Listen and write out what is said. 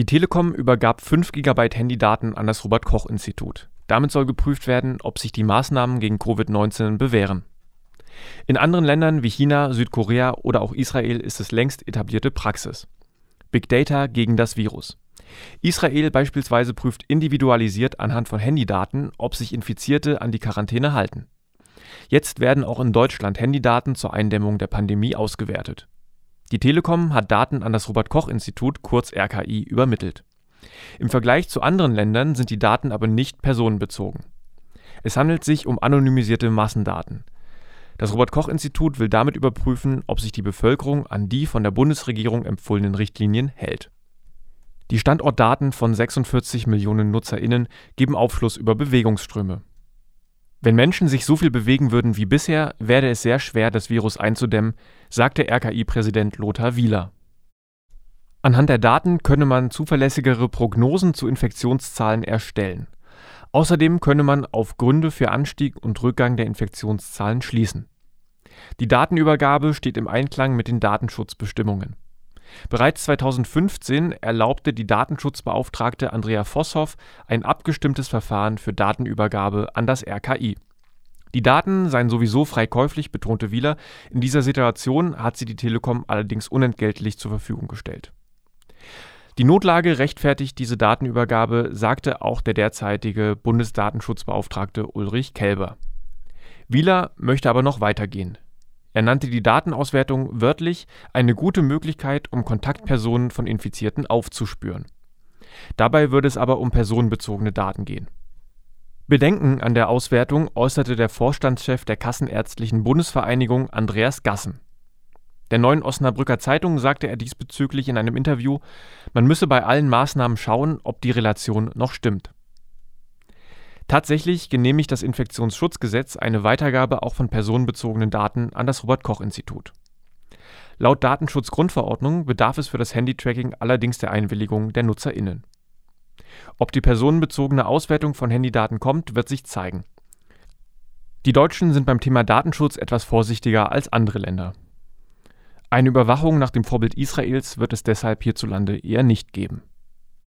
Die Telekom übergab 5 GB Handydaten an das Robert Koch Institut. Damit soll geprüft werden, ob sich die Maßnahmen gegen Covid-19 bewähren. In anderen Ländern wie China, Südkorea oder auch Israel ist es längst etablierte Praxis. Big Data gegen das Virus. Israel beispielsweise prüft individualisiert anhand von Handydaten, ob sich Infizierte an die Quarantäne halten. Jetzt werden auch in Deutschland Handydaten zur Eindämmung der Pandemie ausgewertet. Die Telekom hat Daten an das Robert Koch Institut kurz RKI übermittelt. Im Vergleich zu anderen Ländern sind die Daten aber nicht personenbezogen. Es handelt sich um anonymisierte Massendaten. Das Robert Koch Institut will damit überprüfen, ob sich die Bevölkerung an die von der Bundesregierung empfohlenen Richtlinien hält. Die Standortdaten von 46 Millionen Nutzerinnen geben Aufschluss über Bewegungsströme. Wenn Menschen sich so viel bewegen würden wie bisher, werde es sehr schwer, das Virus einzudämmen, sagte RKI-Präsident Lothar Wieler. Anhand der Daten könne man zuverlässigere Prognosen zu Infektionszahlen erstellen. Außerdem könne man auf Gründe für Anstieg und Rückgang der Infektionszahlen schließen. Die Datenübergabe steht im Einklang mit den Datenschutzbestimmungen. Bereits 2015 erlaubte die Datenschutzbeauftragte Andrea Vosshoff ein abgestimmtes Verfahren für Datenübergabe an das RKI. Die Daten seien sowieso frei betonte Wieler. In dieser Situation hat sie die Telekom allerdings unentgeltlich zur Verfügung gestellt. Die Notlage rechtfertigt diese Datenübergabe, sagte auch der derzeitige Bundesdatenschutzbeauftragte Ulrich Kelber. Wieler möchte aber noch weitergehen. Er nannte die Datenauswertung wörtlich eine gute Möglichkeit, um Kontaktpersonen von Infizierten aufzuspüren. Dabei würde es aber um personenbezogene Daten gehen. Bedenken an der Auswertung äußerte der Vorstandschef der Kassenärztlichen Bundesvereinigung Andreas Gassen. Der Neuen Osnabrücker Zeitung sagte er diesbezüglich in einem Interview, man müsse bei allen Maßnahmen schauen, ob die Relation noch stimmt. Tatsächlich genehmigt das Infektionsschutzgesetz eine Weitergabe auch von personenbezogenen Daten an das Robert Koch Institut. Laut Datenschutzgrundverordnung bedarf es für das Handytracking allerdings der Einwilligung der Nutzerinnen. Ob die personenbezogene Auswertung von Handydaten kommt, wird sich zeigen. Die Deutschen sind beim Thema Datenschutz etwas vorsichtiger als andere Länder. Eine Überwachung nach dem Vorbild Israels wird es deshalb hierzulande eher nicht geben